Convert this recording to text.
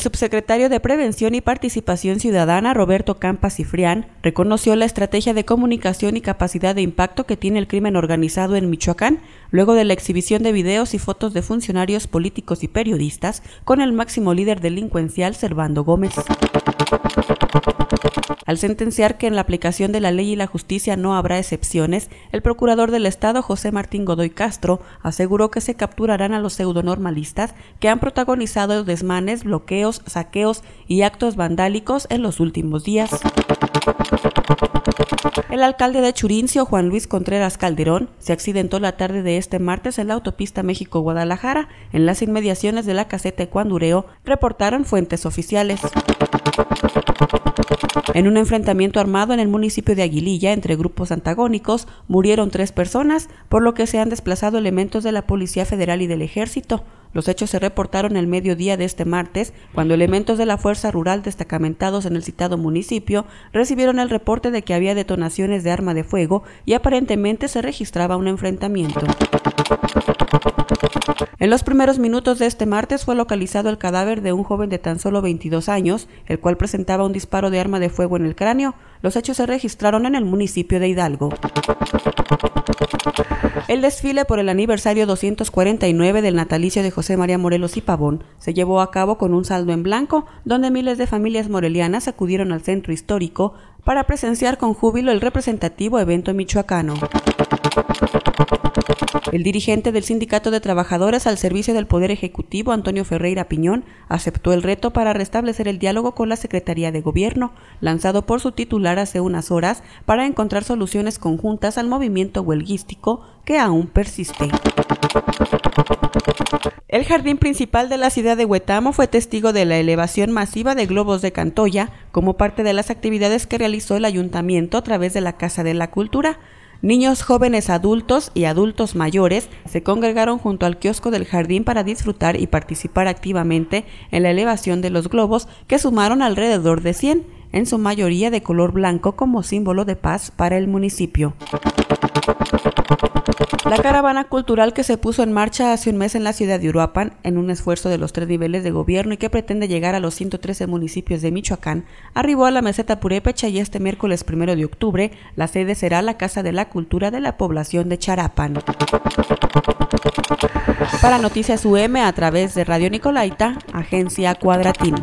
subsecretario de Prevención y Participación Ciudadana, Roberto Campas Cifrián, reconoció la estrategia de comunicación y capacidad de impacto que tiene el crimen organizado en Michoacán, luego de la exhibición de videos y fotos de funcionarios políticos y periodistas con el máximo líder delincuencial Servando Gómez. Al sentenciar que en la aplicación de la ley y la justicia no habrá excepciones, el procurador del Estado, José Martín Godoy Castro, aseguró que se capturarán a los pseudonormalistas que han protagonizado desmanes, bloqueos, saqueos y actos vandálicos en los últimos días. El alcalde de Churincio, Juan Luis Contreras Calderón, se accidentó la tarde de este martes en la autopista México-Guadalajara, en las inmediaciones de la caseta Cuandureo, reportaron fuentes oficiales. En un enfrentamiento armado en el municipio de Aguililla entre grupos antagónicos, murieron tres personas, por lo que se han desplazado elementos de la Policía Federal y del Ejército. Los hechos se reportaron el mediodía de este martes, cuando elementos de la Fuerza Rural destacamentados en el citado municipio recibieron el reporte de que había detonaciones de arma de fuego y aparentemente se registraba un enfrentamiento. En los primeros minutos de este martes fue localizado el cadáver de un joven de tan solo 22 años, el cual presentaba un disparo de arma de fuego en el cráneo. Los hechos se registraron en el municipio de Hidalgo. El desfile por el aniversario 249 del natalicio de José María Morelos y Pavón se llevó a cabo con un saldo en blanco, donde miles de familias morelianas acudieron al centro histórico para presenciar con júbilo el representativo evento michoacano. El dirigente del Sindicato de Trabajadores al Servicio del Poder Ejecutivo, Antonio Ferreira Piñón, aceptó el reto para restablecer el diálogo con la Secretaría de Gobierno, lanzado por su titular hace unas horas, para encontrar soluciones conjuntas al movimiento huelguístico que aún persiste. El jardín principal de la ciudad de Huetamo fue testigo de la elevación masiva de globos de Cantoya como parte de las actividades que realizó el ayuntamiento a través de la Casa de la Cultura. Niños, jóvenes, adultos y adultos mayores se congregaron junto al kiosco del jardín para disfrutar y participar activamente en la elevación de los globos que sumaron alrededor de 100, en su mayoría de color blanco como símbolo de paz para el municipio. La caravana cultural que se puso en marcha hace un mes en la ciudad de Uruapan, en un esfuerzo de los tres niveles de gobierno y que pretende llegar a los 113 municipios de Michoacán, arribó a la meseta Purépecha y este miércoles primero de octubre la sede será la Casa de la Cultura de la población de Charapan. Para Noticias UM a través de Radio Nicolaita, Agencia Cuadratín.